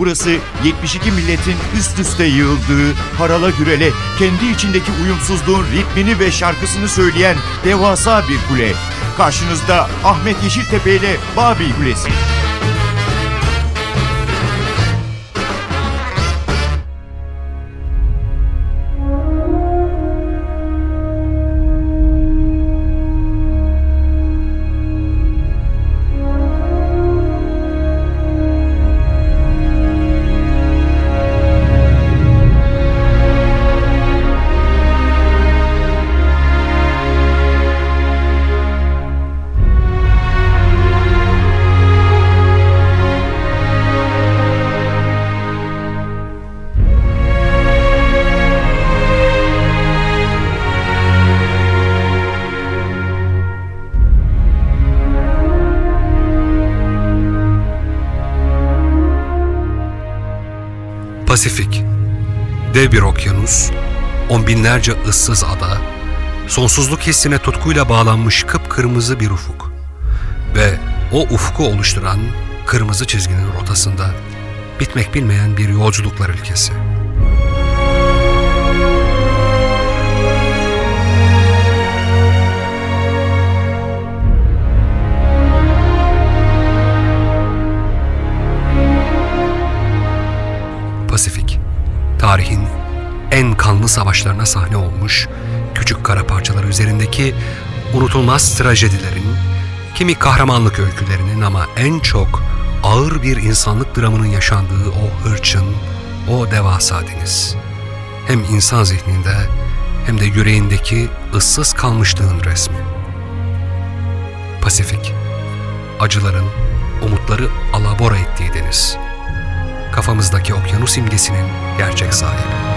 Burası 72 milletin üst üste yığıldığı, harala gürele, kendi içindeki uyumsuzluğun ritmini ve şarkısını söyleyen devasa bir kule. Karşınızda Ahmet Yeşiltepe ile Babil Kulesi. Pasifik, dev bir okyanus, on binlerce ıssız ada, sonsuzluk hissine tutkuyla bağlanmış kıpkırmızı bir ufuk ve o ufku oluşturan kırmızı çizginin rotasında bitmek bilmeyen bir yolculuklar ülkesi. Tarihin en kanlı savaşlarına sahne olmuş küçük kara parçaları üzerindeki unutulmaz trajedilerin, kimi kahramanlık öykülerinin ama en çok ağır bir insanlık dramının yaşandığı o hırçın, o devasa deniz. Hem insan zihninde hem de yüreğindeki ıssız kalmışlığın resmi. Pasifik, acıların, umutları alabora ettiği deniz. Kafamızdaki okyanus imgesinin gerçek sahibi.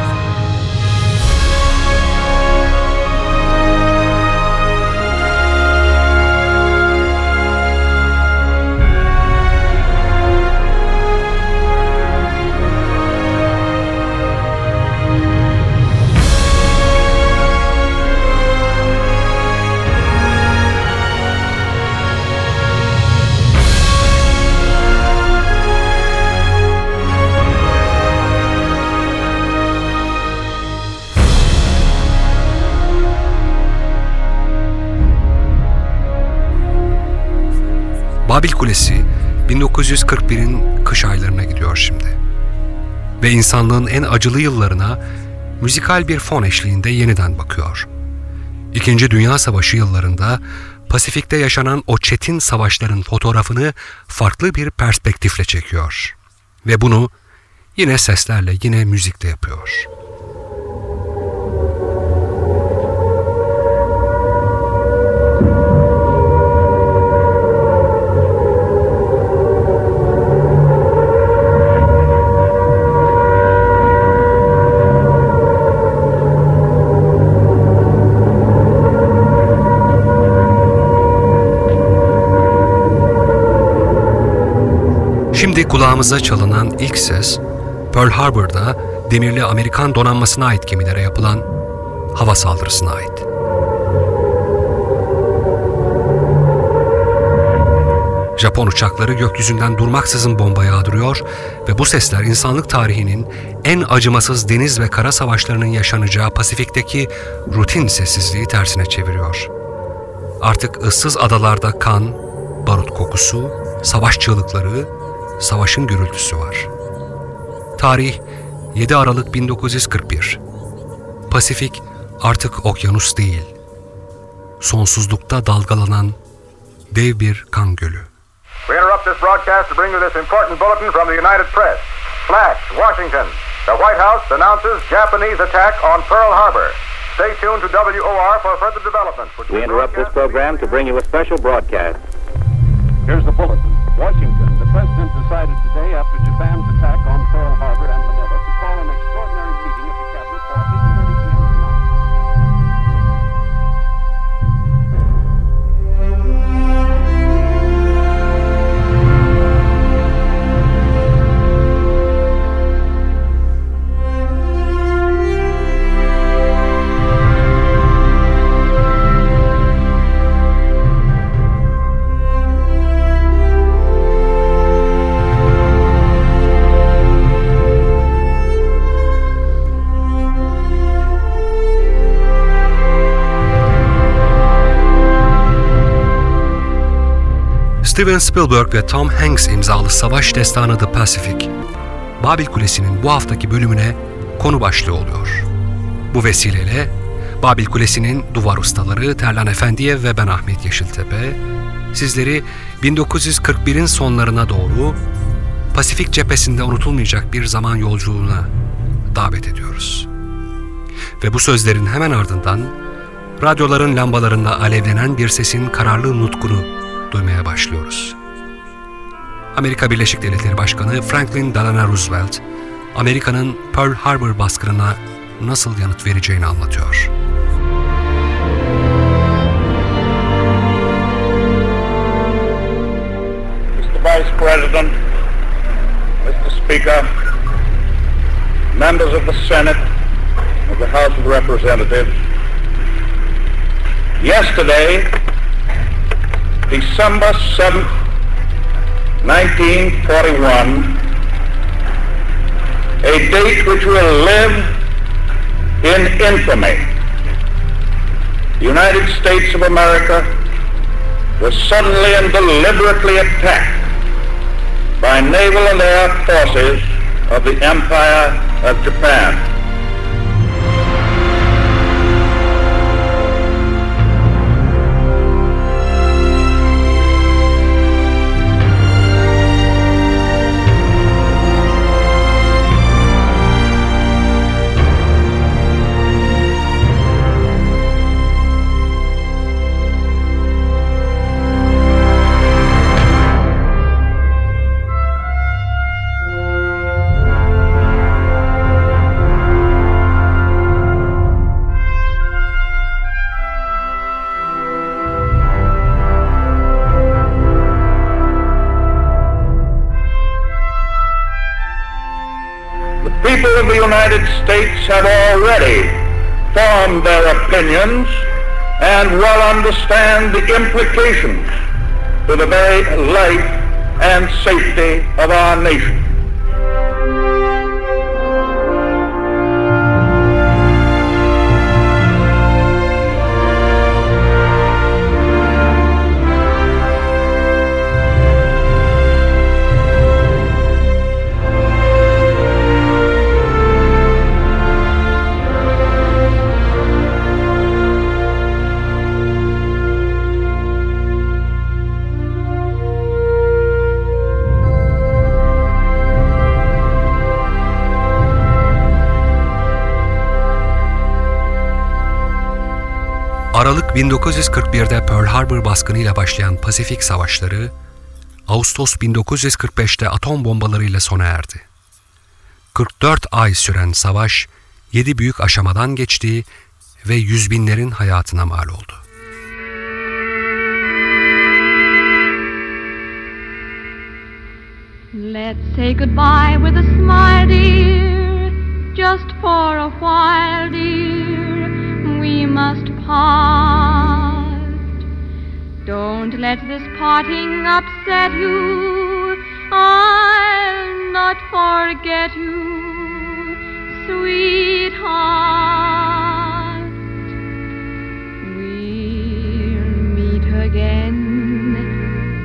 Babil Kulesi 1941'in kış aylarına gidiyor şimdi. Ve insanlığın en acılı yıllarına müzikal bir fon eşliğinde yeniden bakıyor. İkinci Dünya Savaşı yıllarında Pasifik'te yaşanan o çetin savaşların fotoğrafını farklı bir perspektifle çekiyor. Ve bunu yine seslerle, yine müzikle yapıyor. Şimdi kulağımıza çalınan ilk ses, Pearl Harbor'da demirli Amerikan donanmasına ait gemilere yapılan hava saldırısına ait. Japon uçakları gökyüzünden durmaksızın bomba yağdırıyor ve bu sesler insanlık tarihinin en acımasız deniz ve kara savaşlarının yaşanacağı Pasifik'teki rutin sessizliği tersine çeviriyor. Artık ıssız adalarda kan, barut kokusu, savaş çığlıkları, savaşın gürültüsü var. Tarih 7 Aralık 1941. Pasifik artık okyanus değil. Sonsuzlukta dalgalanan dev bir kan gölü. We interrupt this broadcast to bring you this important bulletin from the United Press. Flash, Washington. The White House announces Japanese attack on Pearl Harbor. Stay tuned to WOR for further developments. We interrupt this program to bring you a special broadcast. Here's the bulletin. Washington. The president decided today, after Japan's Steven Spielberg ve Tom Hanks imzalı savaş destanı The Pacific, Babil Kulesi'nin bu haftaki bölümüne konu başlığı oluyor. Bu vesileyle Babil Kulesi'nin duvar ustaları Terlan Efendiye ve ben Ahmet Yeşiltepe, sizleri 1941'in sonlarına doğru Pasifik cephesinde unutulmayacak bir zaman yolculuğuna davet ediyoruz. Ve bu sözlerin hemen ardından radyoların lambalarında alevlenen bir sesin kararlı nutkunu duymaya başlıyoruz. Amerika Birleşik Devletleri Başkanı Franklin Delano Roosevelt, Amerika'nın Pearl Harbor baskınına nasıl yanıt vereceğini anlatıyor. Mr. Vice President, Mr. Speaker, members of the Senate, of the House of Representatives, yesterday, December 7th, 1941, a date which will live in infamy. The United States of America was suddenly and deliberately attacked by naval and air forces of the Empire of Japan. United States have already formed their opinions and well understand the implications to the very life and safety of our nation. 1941'de Pearl Harbor baskınıyla başlayan Pasifik Savaşları, Ağustos 1945'te atom bombalarıyla sona erdi. 44 ay süren savaş, 7 büyük aşamadan geçti ve yüz binlerin hayatına mal oldu. Let's say goodbye with a smile, dear, just for a while, dear. We must part. Don't let this parting upset you. I'll not forget you, sweetheart. We'll meet again.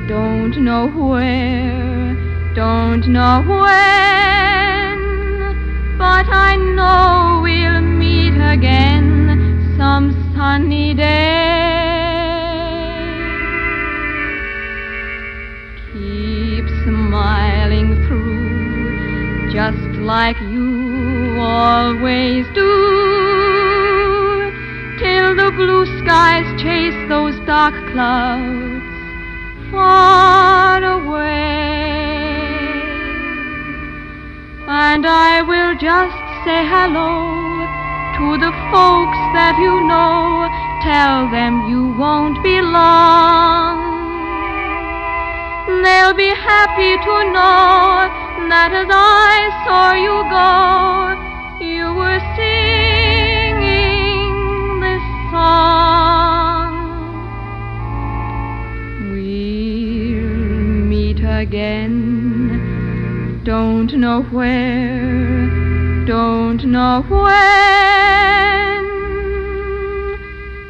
Don't know where, don't know when, but I know we'll meet again sunny day. Keep smiling through, just like you always do, till the blue skies chase those dark clouds far away. And I will just say hello to the folks that you know. Tell them you won't be long. They'll be happy to know that as I saw you go, you were singing this song. We'll meet again. Don't know where, don't know when,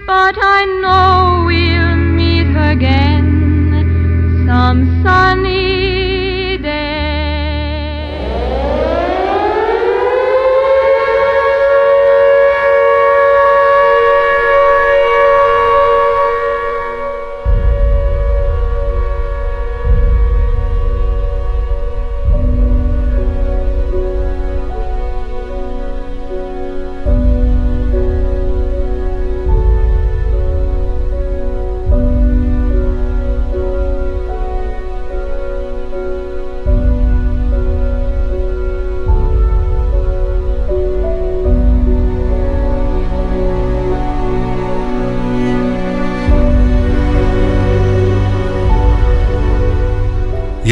but I know we'll meet again. Some sunny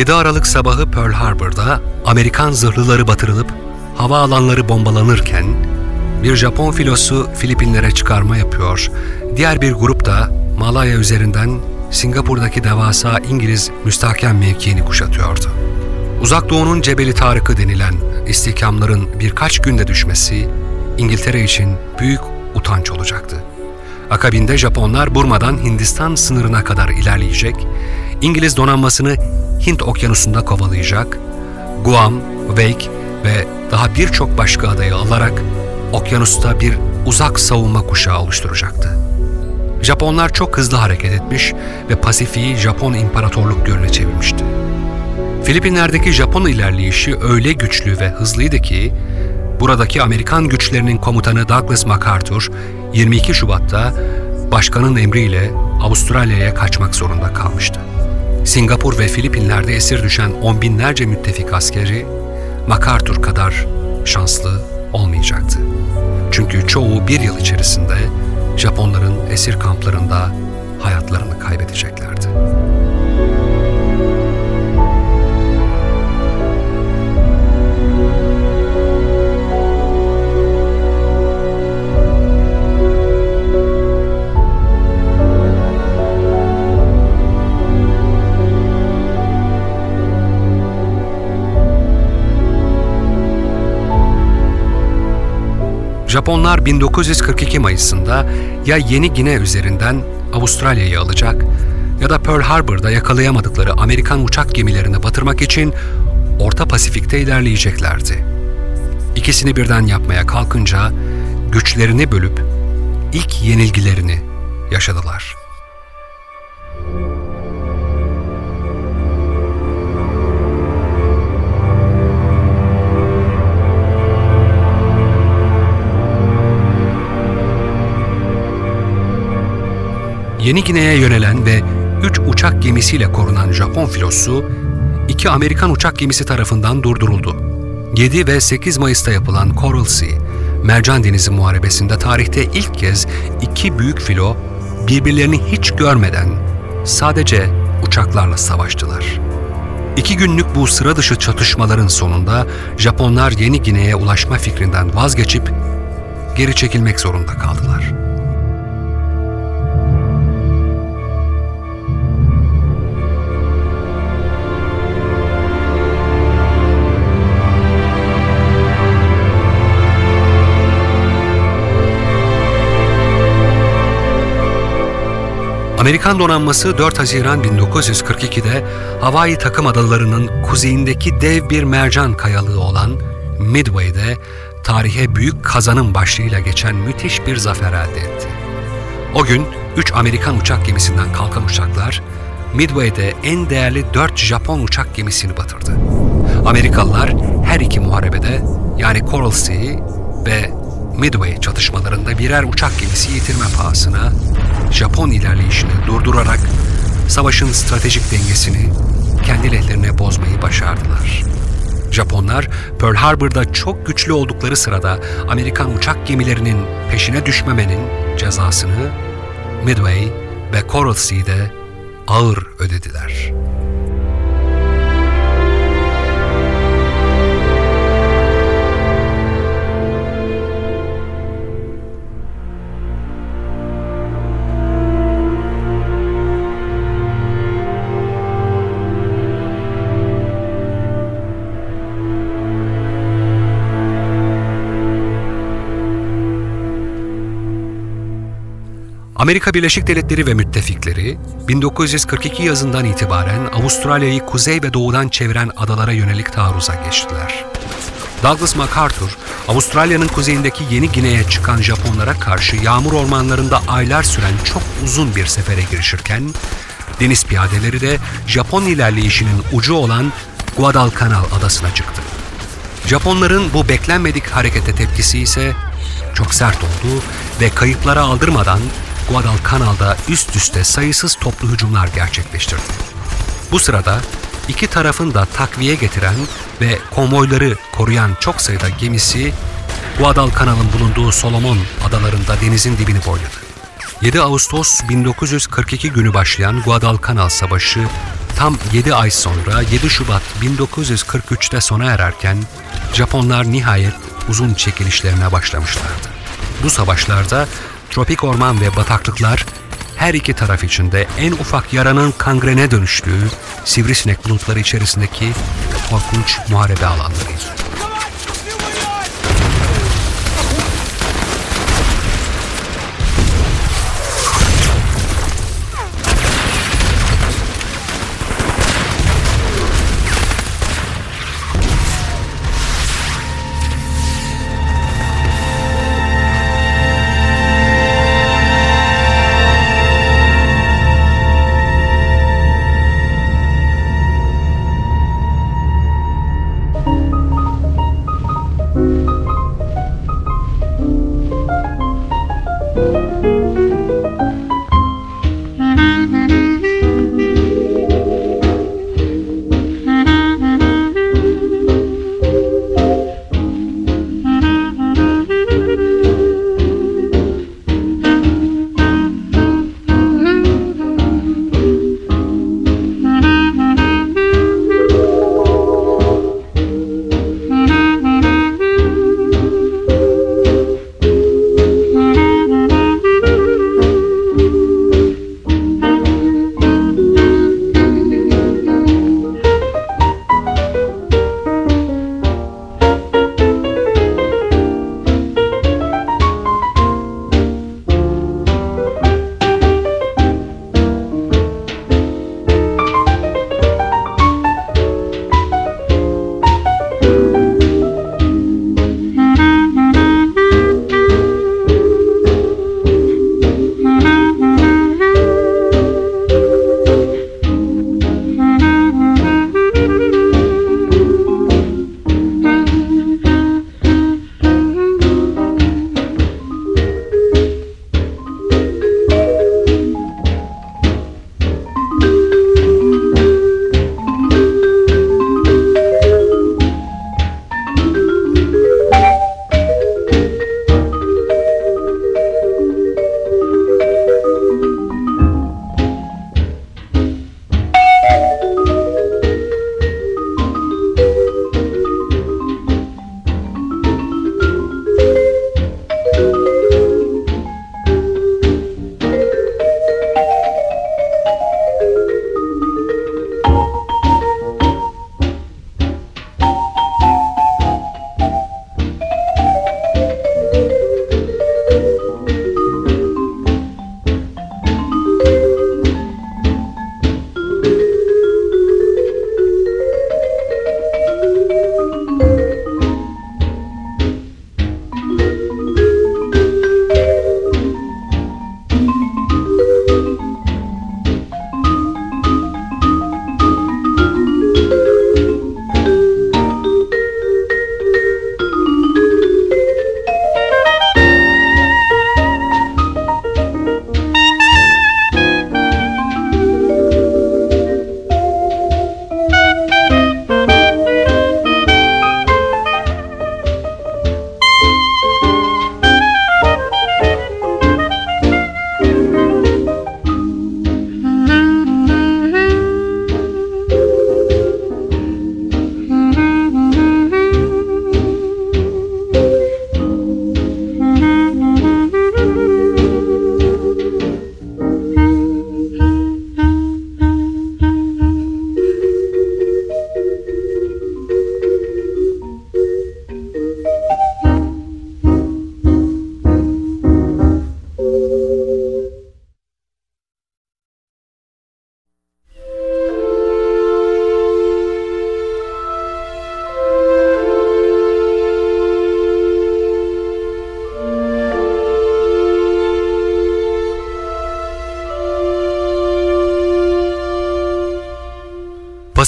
7 Aralık sabahı Pearl Harbor'da Amerikan zırhlıları batırılıp havaalanları bombalanırken bir Japon filosu Filipinlere çıkarma yapıyor. Diğer bir grup da Malaya üzerinden Singapur'daki devasa İngiliz müstahkem mevkiini kuşatıyordu. Uzak Doğu'nun Cebeli Tarık'ı denilen istihkamların birkaç günde düşmesi İngiltere için büyük utanç olacaktı. Akabinde Japonlar Burma'dan Hindistan sınırına kadar ilerleyecek, İngiliz donanmasını Hint okyanusunda kovalayacak, Guam, Wake ve daha birçok başka adayı alarak okyanusta bir uzak savunma kuşağı oluşturacaktı. Japonlar çok hızlı hareket etmiş ve Pasifik'i Japon İmparatorluk Gölü'ne çevirmişti. Filipinler'deki Japon ilerleyişi öyle güçlü ve hızlıydı ki, buradaki Amerikan güçlerinin komutanı Douglas MacArthur 22 Şubat'ta başkanın emriyle Avustralya'ya kaçmak zorunda kalmıştı. Singapur ve Filipinler'de esir düşen on binlerce müttefik askeri MacArthur kadar şanslı olmayacaktı. Çünkü çoğu bir yıl içerisinde Japonların esir kamplarında hayatlarını kaybedeceklerdi. Japonlar 1942 Mayıs'ında ya Yeni Gine üzerinden Avustralya'yı alacak ya da Pearl Harbor'da yakalayamadıkları Amerikan uçak gemilerini batırmak için Orta Pasifik'te ilerleyeceklerdi. İkisini birden yapmaya kalkınca güçlerini bölüp ilk yenilgilerini yaşadılar. Yeni Gine'ye yönelen ve 3 uçak gemisiyle korunan Japon filosu, iki Amerikan uçak gemisi tarafından durduruldu. 7 ve 8 Mayıs'ta yapılan Coral Sea, Mercan Denizi Muharebesi'nde tarihte ilk kez iki büyük filo birbirlerini hiç görmeden sadece uçaklarla savaştılar. İki günlük bu sıra dışı çatışmaların sonunda Japonlar Yeni Gine'ye ulaşma fikrinden vazgeçip geri çekilmek zorunda kaldılar. Amerikan donanması 4 Haziran 1942'de Hawaii takım adalarının kuzeyindeki dev bir mercan kayalığı olan Midway'de tarihe büyük kazanım başlığıyla geçen müthiş bir zafer elde etti. O gün 3 Amerikan uçak gemisinden kalkan uçaklar Midway'de en değerli 4 Japon uçak gemisini batırdı. Amerikalılar her iki muharebede yani Coral Sea ve Midway çatışmalarında birer uçak gemisi yitirme pahasına Japon ilerleyişini durdurarak savaşın stratejik dengesini kendi lehlerine bozmayı başardılar. Japonlar Pearl Harbor'da çok güçlü oldukları sırada Amerikan uçak gemilerinin peşine düşmemenin cezasını Midway ve Coral Sea'de ağır ödediler. Amerika Birleşik Devletleri ve müttefikleri 1942 yazından itibaren Avustralya'yı kuzey ve doğudan çeviren adalara yönelik taarruza geçtiler. Douglas MacArthur, Avustralya'nın kuzeyindeki Yeni Gine'ye çıkan Japonlara karşı yağmur ormanlarında aylar süren çok uzun bir sefere girişirken, deniz piyadeleri de Japon ilerleyişinin ucu olan Guadalcanal adasına çıktı. Japonların bu beklenmedik harekete tepkisi ise çok sert oldu ve kayıplara aldırmadan Guadalcanal'da üst üste sayısız toplu hücumlar gerçekleştirdi. Bu sırada iki tarafın da takviye getiren ve konvoyları koruyan çok sayıda gemisi Guadalcanal'ın bulunduğu Solomon adalarında denizin dibini boyladı. 7 Ağustos 1942 günü başlayan Guadalcanal Savaşı tam 7 ay sonra 7 Şubat 1943'te sona ererken Japonlar nihayet uzun çekilişlerine başlamışlardı. Bu savaşlarda tropik orman ve bataklıklar her iki taraf içinde en ufak yaranın kangrene dönüştüğü sivrisinek bulutları içerisindeki korkunç muharebe alanlarıydı.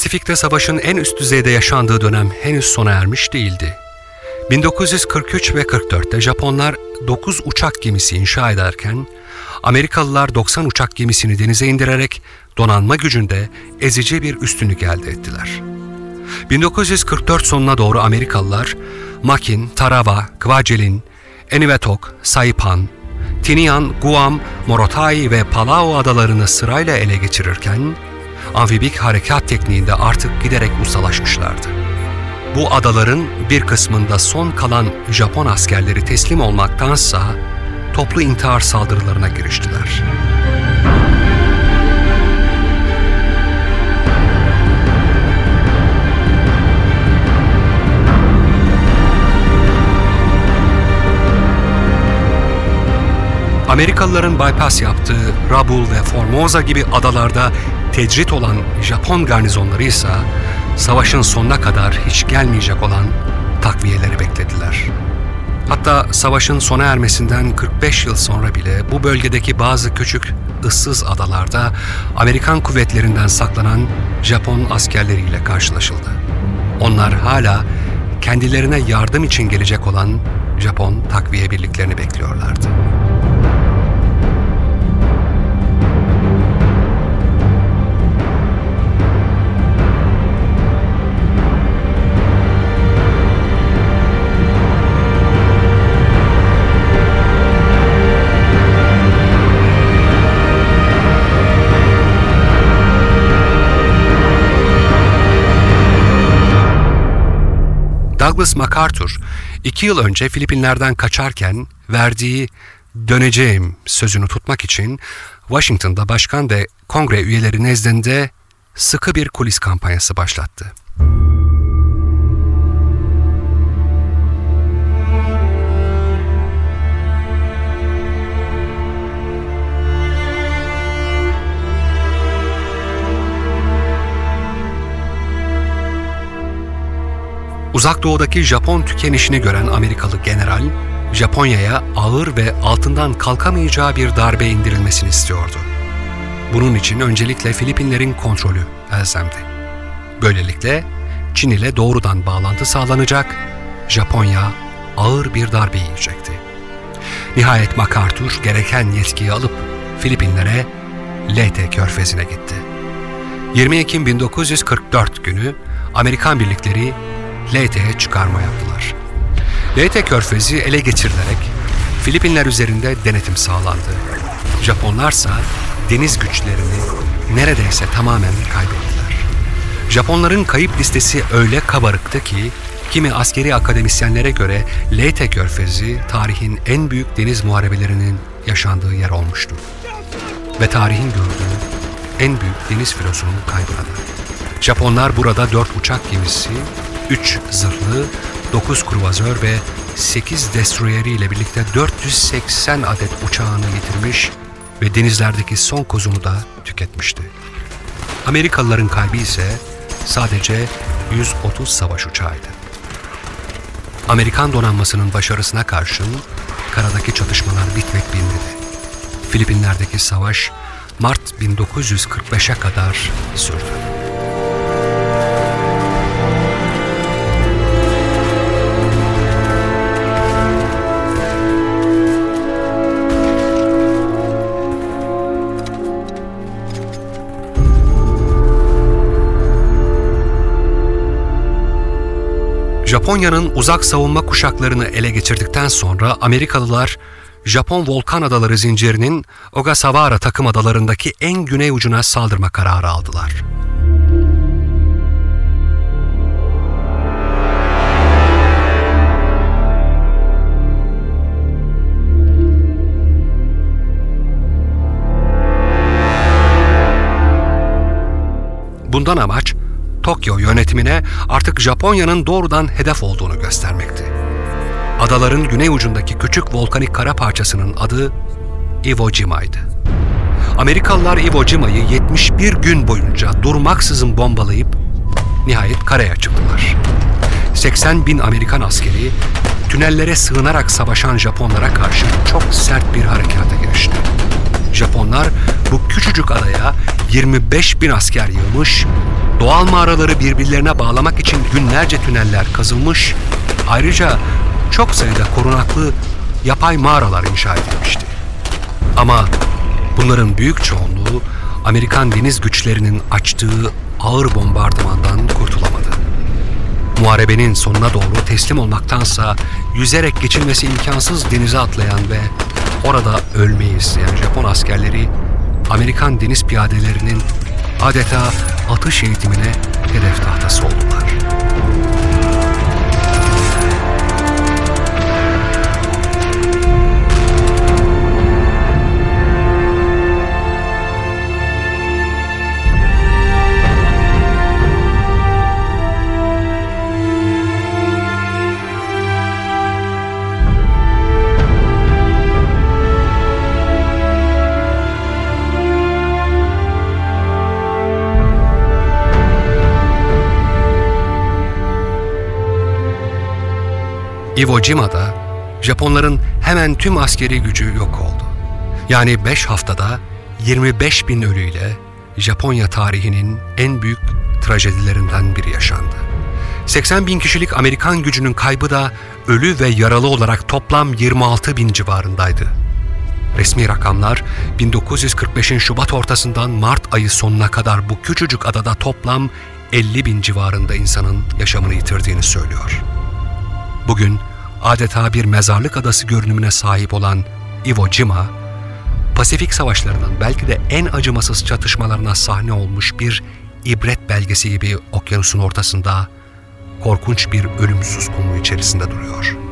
Pasifik'te savaşın en üst düzeyde yaşandığı dönem henüz sona ermiş değildi. 1943 ve 44'te Japonlar 9 uçak gemisi inşa ederken Amerikalılar 90 uçak gemisini denize indirerek donanma gücünde ezici bir üstünlük elde ettiler. 1944 sonuna doğru Amerikalılar Makin, Tarawa, Kwajalein, Eniwetok, Saipan, Tinian, Guam, Morotai ve Palau adalarını sırayla ele geçirirken amfibik harekat tekniğinde artık giderek ustalaşmışlardı. Bu adaların bir kısmında son kalan Japon askerleri teslim olmaktansa toplu intihar saldırılarına giriştiler. Amerikalıların bypass yaptığı Rabaul ve Formosa gibi adalarda tecrit olan Japon garnizonları ise savaşın sonuna kadar hiç gelmeyecek olan takviyeleri beklediler. Hatta savaşın sona ermesinden 45 yıl sonra bile bu bölgedeki bazı küçük ıssız adalarda Amerikan kuvvetlerinden saklanan Japon askerleriyle karşılaşıldı. Onlar hala kendilerine yardım için gelecek olan Japon takviye birliklerini bekliyorlardı. Douglas MacArthur iki yıl önce Filipinler'den kaçarken verdiği döneceğim sözünü tutmak için Washington'da başkan ve kongre üyeleri nezdinde sıkı bir kulis kampanyası başlattı. Uzak doğudaki Japon tükenişini gören Amerikalı general, Japonya'ya ağır ve altından kalkamayacağı bir darbe indirilmesini istiyordu. Bunun için öncelikle Filipinlerin kontrolü elzemdi. Böylelikle Çin ile doğrudan bağlantı sağlanacak, Japonya ağır bir darbe yiyecekti. Nihayet MacArthur gereken yetkiyi alıp Filipinlere Leyte Körfezi'ne gitti. 20 Ekim 1944 günü Amerikan birlikleri Leyte'ye çıkarma yaptılar. Leyte Körfezi ele geçirilerek Filipinler üzerinde denetim sağlandı. Japonlarsa deniz güçlerini neredeyse tamamen kaybettiler. Japonların kayıp listesi öyle kabarıktı ki kimi askeri akademisyenlere göre Leyte Körfezi tarihin en büyük deniz muharebelerinin yaşandığı yer olmuştu. Ve tarihin gördüğü en büyük deniz filosunun kaybınadı. Japonlar burada dört uçak gemisi, 3 zırhlı, 9 kruvazör ve 8 destroyeri ile birlikte 480 adet uçağını yitirmiş ve denizlerdeki son kozunu da tüketmişti. Amerikalıların kalbi ise sadece 130 savaş uçağıydı. Amerikan donanmasının başarısına karşın karadaki çatışmalar bitmek bilmedi. Filipinler'deki savaş Mart 1945'e kadar sürdü. Japonya'nın uzak savunma kuşaklarını ele geçirdikten sonra Amerikalılar Japon volkan adaları zincirinin Ogasawara takım adalarındaki en güney ucuna saldırma kararı aldılar. Bundan amaç Tokyo yönetimine artık Japonya'nın doğrudan hedef olduğunu göstermekti. Adaların güney ucundaki küçük volkanik kara parçasının adı Iwo Jima'ydı. Amerikalılar Iwo Jima'yı 71 gün boyunca durmaksızın bombalayıp nihayet karaya çıktılar. 80 bin Amerikan askeri tünellere sığınarak savaşan Japonlara karşı çok sert bir harekata girişti. Japonlar bu küçücük adaya 25 bin asker yığmış, doğal mağaraları birbirlerine bağlamak için günlerce tüneller kazılmış, ayrıca çok sayıda korunaklı yapay mağaralar inşa edilmişti. Ama bunların büyük çoğunluğu Amerikan deniz güçlerinin açtığı ağır bombardımandan kurtulamadı. Muharebenin sonuna doğru teslim olmaktansa yüzerek geçilmesi imkansız denize atlayan ve orada ölmeyi isteyen Japon askerleri Amerikan deniz piyadelerinin adeta atış eğitimine hedef tahtası oldular. Iwo Jima'da Japonların hemen tüm askeri gücü yok oldu. Yani 5 haftada 25 bin ölüyle Japonya tarihinin en büyük trajedilerinden biri yaşandı. 80 bin kişilik Amerikan gücünün kaybı da ölü ve yaralı olarak toplam 26 bin civarındaydı. Resmi rakamlar 1945'in Şubat ortasından Mart ayı sonuna kadar bu küçücük adada toplam 50 bin civarında insanın yaşamını yitirdiğini söylüyor. Bugün adeta bir mezarlık adası görünümüne sahip olan Iwo Jima, Pasifik savaşlarının belki de en acımasız çatışmalarına sahne olmuş bir ibret belgesi gibi okyanusun ortasında korkunç bir ölümsüz kumu içerisinde duruyor.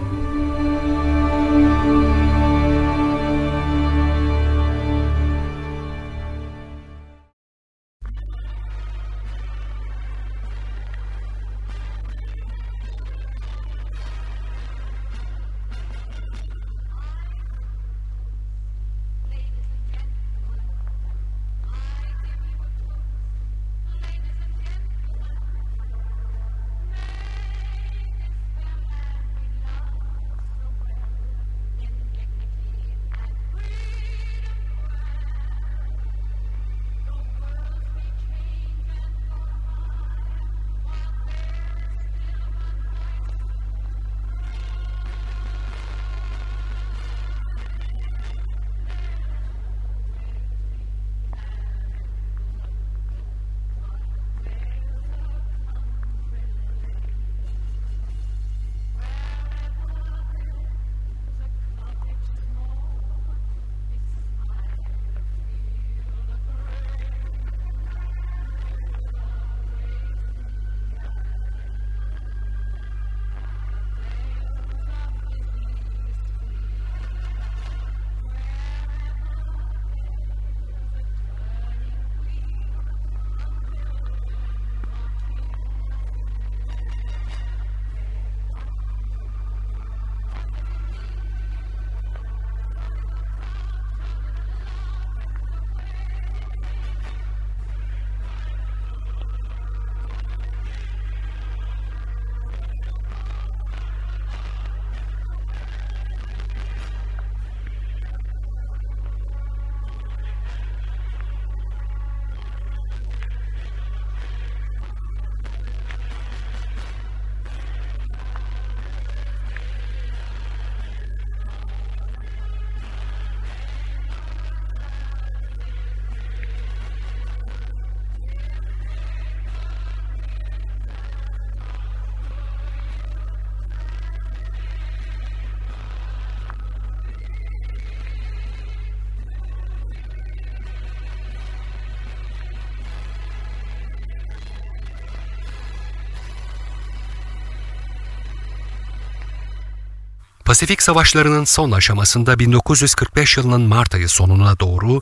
Pasifik Savaşları'nın son aşamasında 1945 yılının Mart ayı sonuna doğru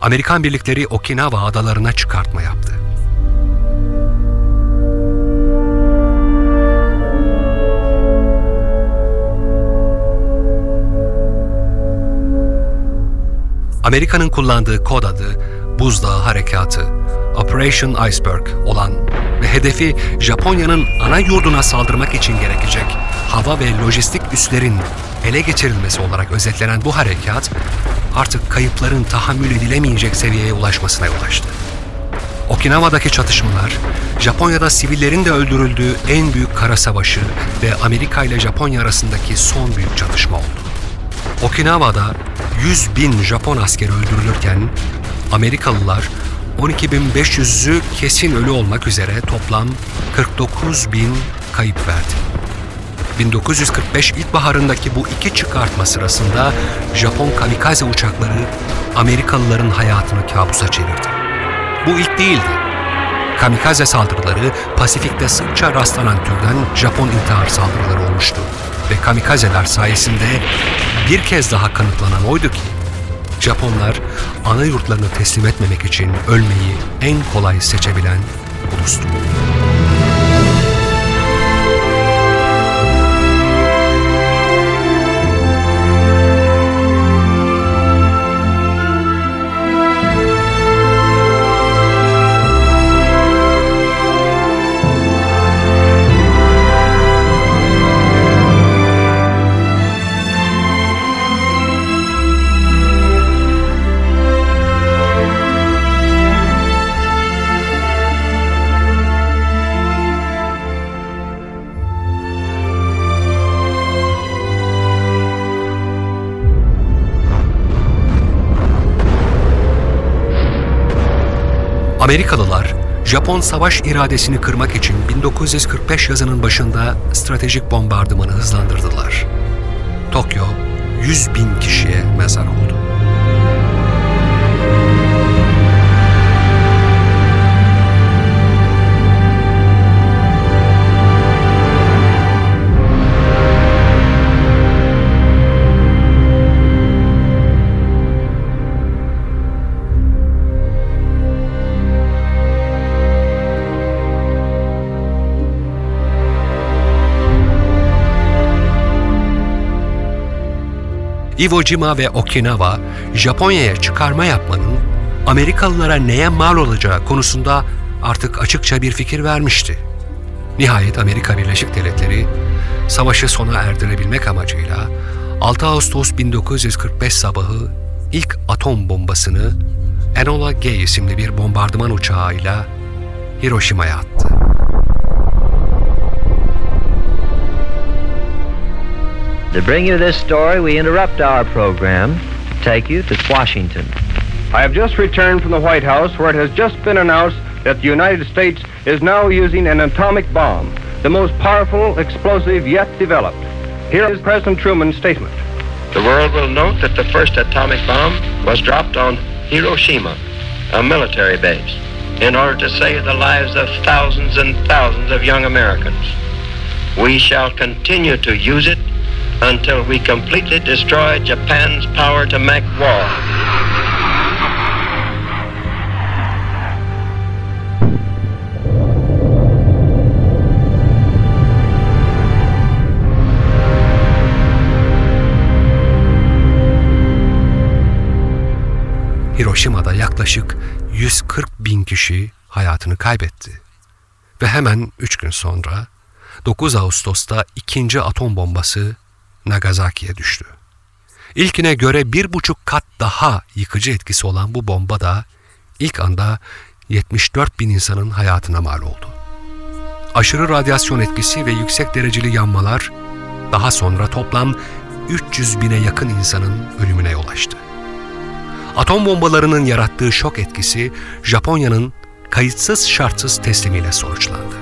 Amerikan birlikleri Okinawa adalarına çıkartma yaptı. Amerika'nın kullandığı kod adı Buzdağı Harekatı, Operation Iceberg olan ve hedefi Japonya'nın ana yurduna saldırmak için gerekecek hava ve lojistik üslerin ele geçirilmesi olarak özetlenen bu harekat artık kayıpların tahammül edilemeyecek seviyeye ulaşmasına yol açtı. Okinawa'daki çatışmalar, Japonya'da sivillerin de öldürüldüğü en büyük kara savaşı ve Amerika ile Japonya arasındaki son büyük çatışma oldu. Okinawa'da 100 bin Japon askeri öldürülürken Amerikalılar 12.500'ü kesin ölü olmak üzere toplam 49 bin kayıp verdi. 1945 ilkbaharındaki bu iki çıkartma sırasında Japon kamikaze uçakları Amerikalıların hayatını kabusa çevirdi. Bu ilk değildi. Kamikaze saldırıları Pasifik'te sıkça rastlanan türden Japon intihar saldırıları olmuştu. Ve kamikazeler sayesinde bir kez daha kanıtlanan oydu ki Japonlar ana yurtlarını teslim etmemek için ölmeyi en kolay seçebilen ulustu. Amerikalılar Japon savaş iradesini kırmak için 1945 yazının başında stratejik bombardımanı hızlandırdılar. Tokyo 100 bin kişiye mezar oldu. Iwo Jima ve Okinawa, Japonya'ya çıkarma yapmanın Amerikalılara neye mal olacağı konusunda artık açıkça bir fikir vermişti. Nihayet Amerika Birleşik Devletleri savaşı sona erdirebilmek amacıyla 6 Ağustos 1945 sabahı ilk atom bombasını Enola Gay isimli bir bombardıman uçağıyla Hiroşima'ya attı. To bring you this story, we interrupt our program to take you to Washington. I have just returned from the White House where it has just been announced that the United States is now using an atomic bomb, the most powerful explosive yet developed. Here is President Truman's statement. The world will note that the first atomic bomb was dropped on Hiroshima, a military base, in order to save the lives of thousands and thousands of young Americans. We shall continue to use it until we completely destroy Japan's power to make war. Hiroşima'da yaklaşık 140 bin kişi hayatını kaybetti. Ve hemen 3 gün sonra 9 Ağustos'ta ikinci atom bombası Nagasaki'ye düştü. İlkine göre bir buçuk kat daha yıkıcı etkisi olan bu bomba da ilk anda 74 bin insanın hayatına mal oldu. Aşırı radyasyon etkisi ve yüksek dereceli yanmalar daha sonra toplam 300 bine yakın insanın ölümüne yol açtı. Atom bombalarının yarattığı şok etkisi Japonya'nın kayıtsız şartsız teslimiyle sonuçlandı.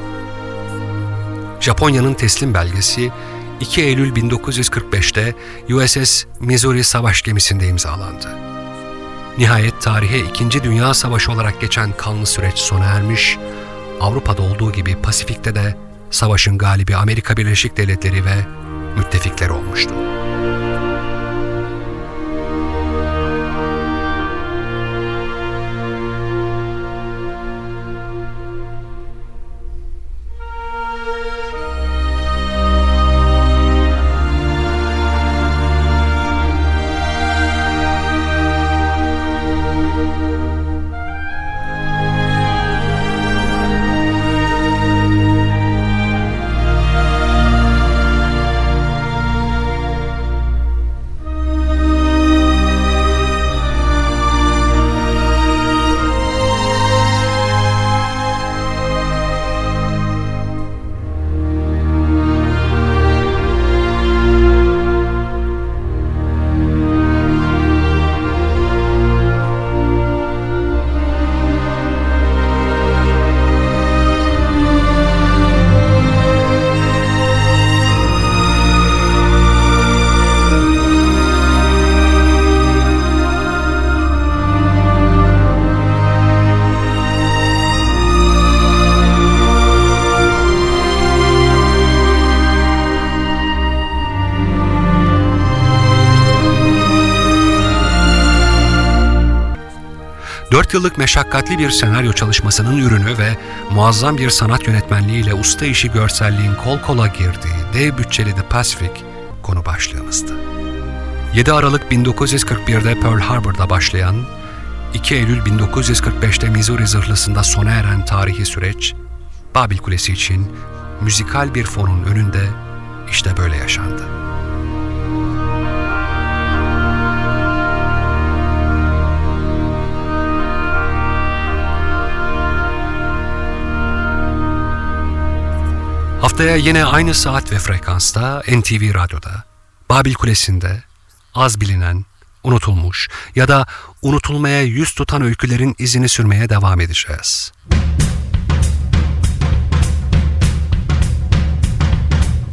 Japonya'nın teslim belgesi 2 Eylül 1945'te USS Missouri savaş gemisinde imzalandı. Nihayet tarihe 2. Dünya Savaşı olarak geçen kanlı süreç sona ermiş, Avrupa'da olduğu gibi Pasifik'te de savaşın galibi Amerika Birleşik Devletleri ve müttefikleri olmuştu. Dört yıllık meşakkatli bir senaryo çalışmasının ürünü ve muazzam bir sanat yönetmenliğiyle usta işi görselliğin kol kola girdiği dev bütçeli The Pacific konu başlığımızdı. 7 Aralık 1941'de Pearl Harbor'da başlayan, 2 Eylül 1945'te Missouri zırhlısında sona eren tarihi süreç, Babil Kulesi için müzikal bir fonun önünde işte böyle yaşandı. Haftaya yine aynı saat ve frekansta NTV Radyo'da, Babil Kulesi'nde az bilinen, unutulmuş ya da unutulmaya yüz tutan öykülerin izini sürmeye devam edeceğiz.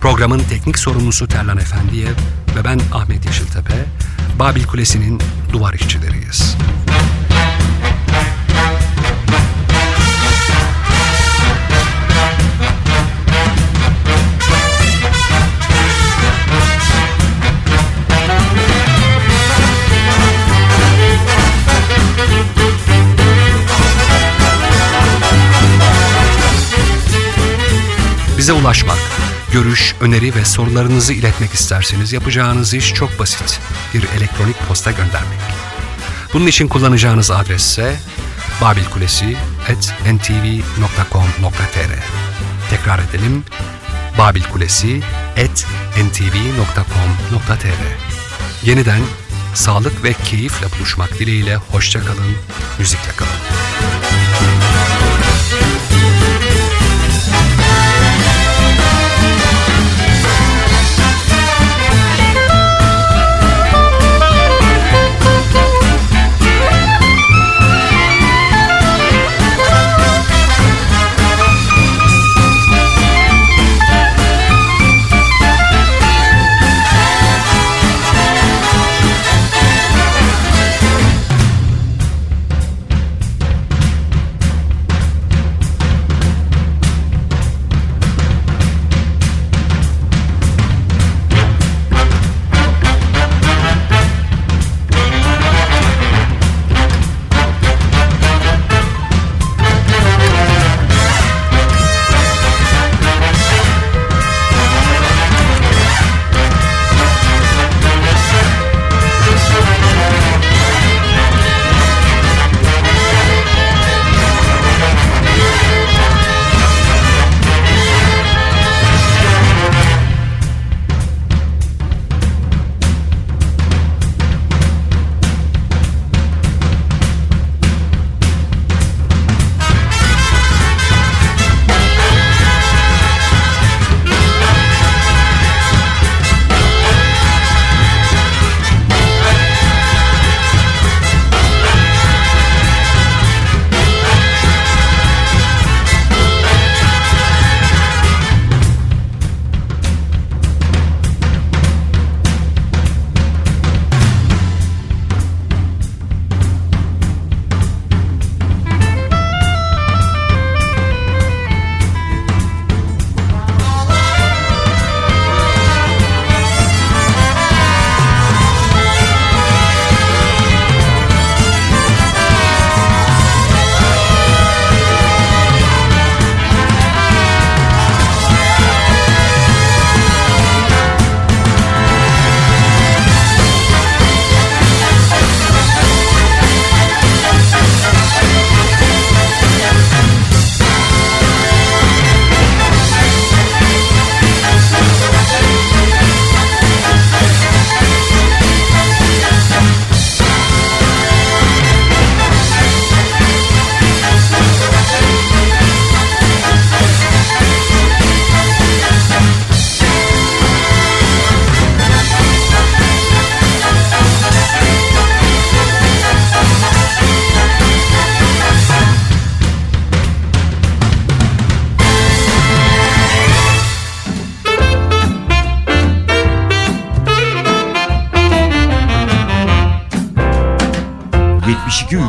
Programın teknik sorumlusu Terlan Efendiyev ve ben Ahmet Yeşiltepe, Babil Kulesi'nin duvar işçileriyiz. Bize ulaşmak, görüş, öneri ve sorularınızı iletmek isterseniz yapacağınız iş çok basit. Bir elektronik posta göndermek. Bunun için kullanacağınız adres ise babilkulesi.ntv.com.tr Tekrar edelim. babilkulesi.ntv.com.tr Yeniden sağlık ve keyifle buluşmak dileğiyle hoşça kalın, müzikle kalın.